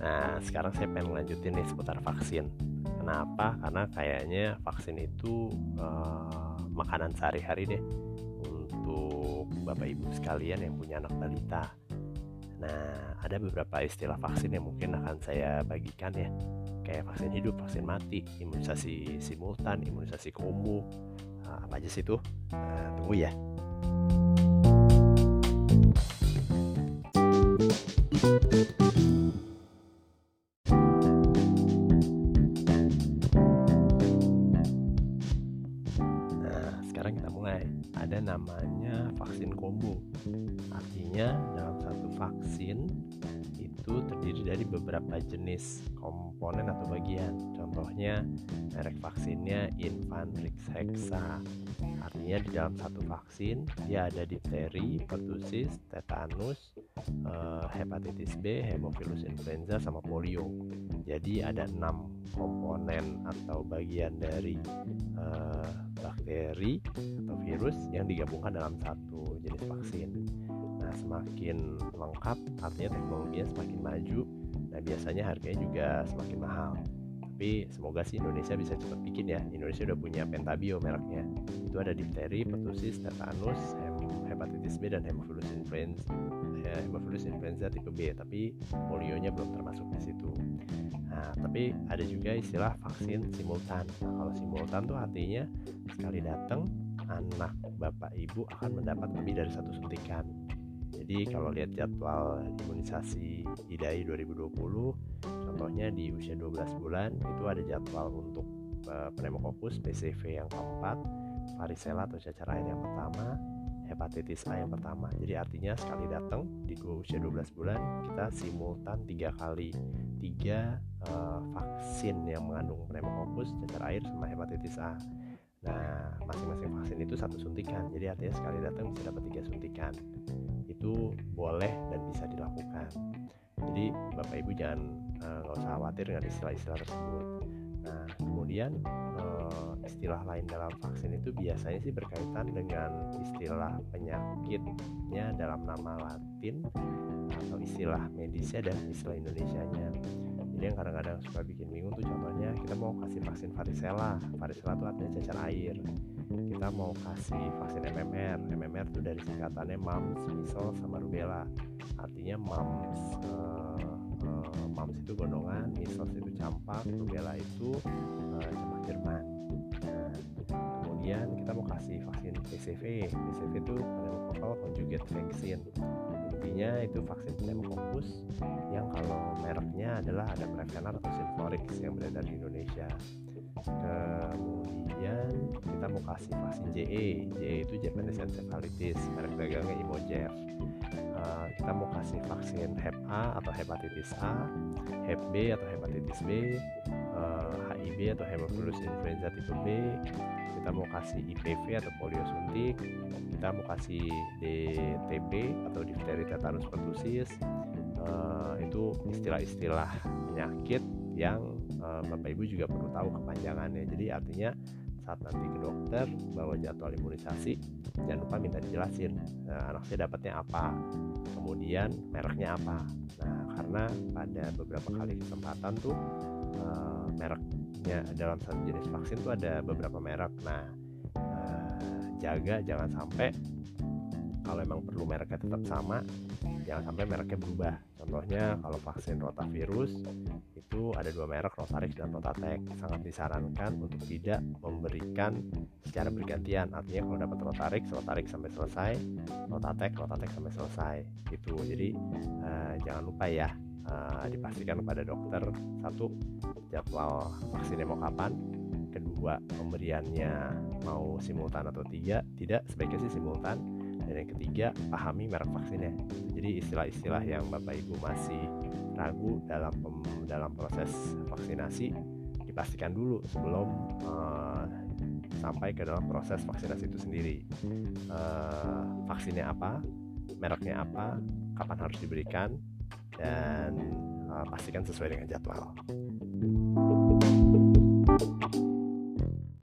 Nah, sekarang saya pengen lanjutin nih seputar vaksin. Kenapa? Karena kayaknya vaksin itu uh, makanan sehari-hari deh untuk Bapak Ibu sekalian yang punya anak balita. Nah, ada beberapa istilah vaksin yang mungkin akan saya bagikan ya. Kayak vaksin hidup, vaksin mati, imunisasi simultan, imunisasi kombo. Nah, apa aja sih itu? Nah, tunggu ya. Namanya vaksin combo. Artinya dalam satu vaksin itu terdiri dari beberapa jenis komponen atau bagian. Contohnya merek vaksinnya Infantrix Hexa. Artinya di dalam satu vaksin dia ada difteri, pertusis, tetanus, eh, hepatitis B, hemophilus influenza sama polio. Jadi ada enam komponen atau bagian dari eh, bakteri atau virus yang digabungkan dalam satu jenis vaksin. Nah, semakin lengkap artinya teknologinya semakin maju. Nah, biasanya harganya juga semakin mahal. Tapi semoga sih Indonesia bisa cepat bikin ya. Indonesia udah punya Pentabio mereknya. Itu ada difteri, pertusis, tetanus, hepatitis B dan hemophilus influenza. Ya, hemophilus influenza tipe B, tapi polionya belum termasuk di situ. Nah, tapi ada juga istilah vaksin simultan. Nah, kalau simultan tuh artinya sekali datang anak bapak ibu akan mendapat lebih dari satu suntikan. Jadi kalau lihat jadwal imunisasi IDAI 2020, contohnya di usia 12 bulan itu ada jadwal untuk uh, pneumococcus PCV yang keempat, varicella atau cacar air yang pertama, hepatitis A yang pertama. Jadi artinya sekali datang di usia 12 bulan kita simultan tiga kali tiga uh, vaksin yang mengandung pneumococcus, cacar air sama hepatitis A. Nah, masing-masing vaksin itu satu suntikan. Jadi artinya sekali datang bisa dapat tiga suntikan. Itu boleh dan bisa dilakukan. Jadi Bapak Ibu jangan eh, nggak uh, usah khawatir dengan istilah-istilah tersebut. Nah, kemudian uh, istilah lain dalam vaksin itu biasanya sih berkaitan dengan istilah penyakitnya dalam nama Latin atau istilah medisnya dan istilah Indonesianya. Jadi yang kadang-kadang suka bikin bingung tuh contohnya kita mau kasih vaksin varicella, varicella itu artinya cacar air. Kita mau kasih vaksin MMR, MMR itu dari singkatannya mumps, measles, sama rubella. Artinya mumps uh, uh, mumps itu gondongan, measles itu campak, rubella itu uh, campak Jerman. Nah, kemudian kita mau kasih vaksin PCV, PCV itu pneumococcal conjugate vaccine. Intinya itu vaksin pneumococcus yang kalau mereknya adalah ada Prevnar atau Synflorix yang beredar di Indonesia. Kemudian kita mau kasih vaksin JE, JE itu Japanese Encephalitis, merek dagangnya Imojev Eh, kita mau kasih vaksin Hep A atau hepatitis A, Hep B atau hepatitis B, atau hemophilus influenza tipe B, kita mau kasih IPV atau polio suntik, kita mau kasih DTP atau difteri tetanus pertusis, uh, itu istilah-istilah penyakit yang uh, Bapak Ibu juga perlu tahu kepanjangannya. Jadi artinya saat nanti ke dokter bawa jadwal imunisasi jangan lupa minta dijelasin nah, anak saya dapatnya apa kemudian mereknya apa nah karena pada beberapa kali kesempatan tuh uh, mereknya dalam satu jenis vaksin tuh ada beberapa merek. Nah uh, jaga jangan sampai kalau emang perlu mereknya tetap sama jangan sampai mereknya berubah. Contohnya kalau vaksin rotavirus itu ada dua merek Rotarix dan Rotatek sangat disarankan untuk tidak memberikan secara bergantian. Artinya kalau dapat Rotarix Rotarix sampai selesai Rotatek Rotatek sampai selesai. Gitu. Jadi uh, jangan lupa ya uh, dipastikan kepada dokter. Satu jadwal vaksinnya mau kapan. Kedua pemberiannya mau simultan atau tiga. Tidak sebaiknya sih simultan. Dan yang ketiga pahami merek vaksinnya. Jadi istilah-istilah yang bapak ibu masih ragu dalam dalam proses vaksinasi dipastikan dulu sebelum uh, sampai ke dalam proses vaksinasi itu sendiri. Uh, vaksinnya apa mereknya apa kapan harus diberikan dan uh, pastikan sesuai dengan jadwal.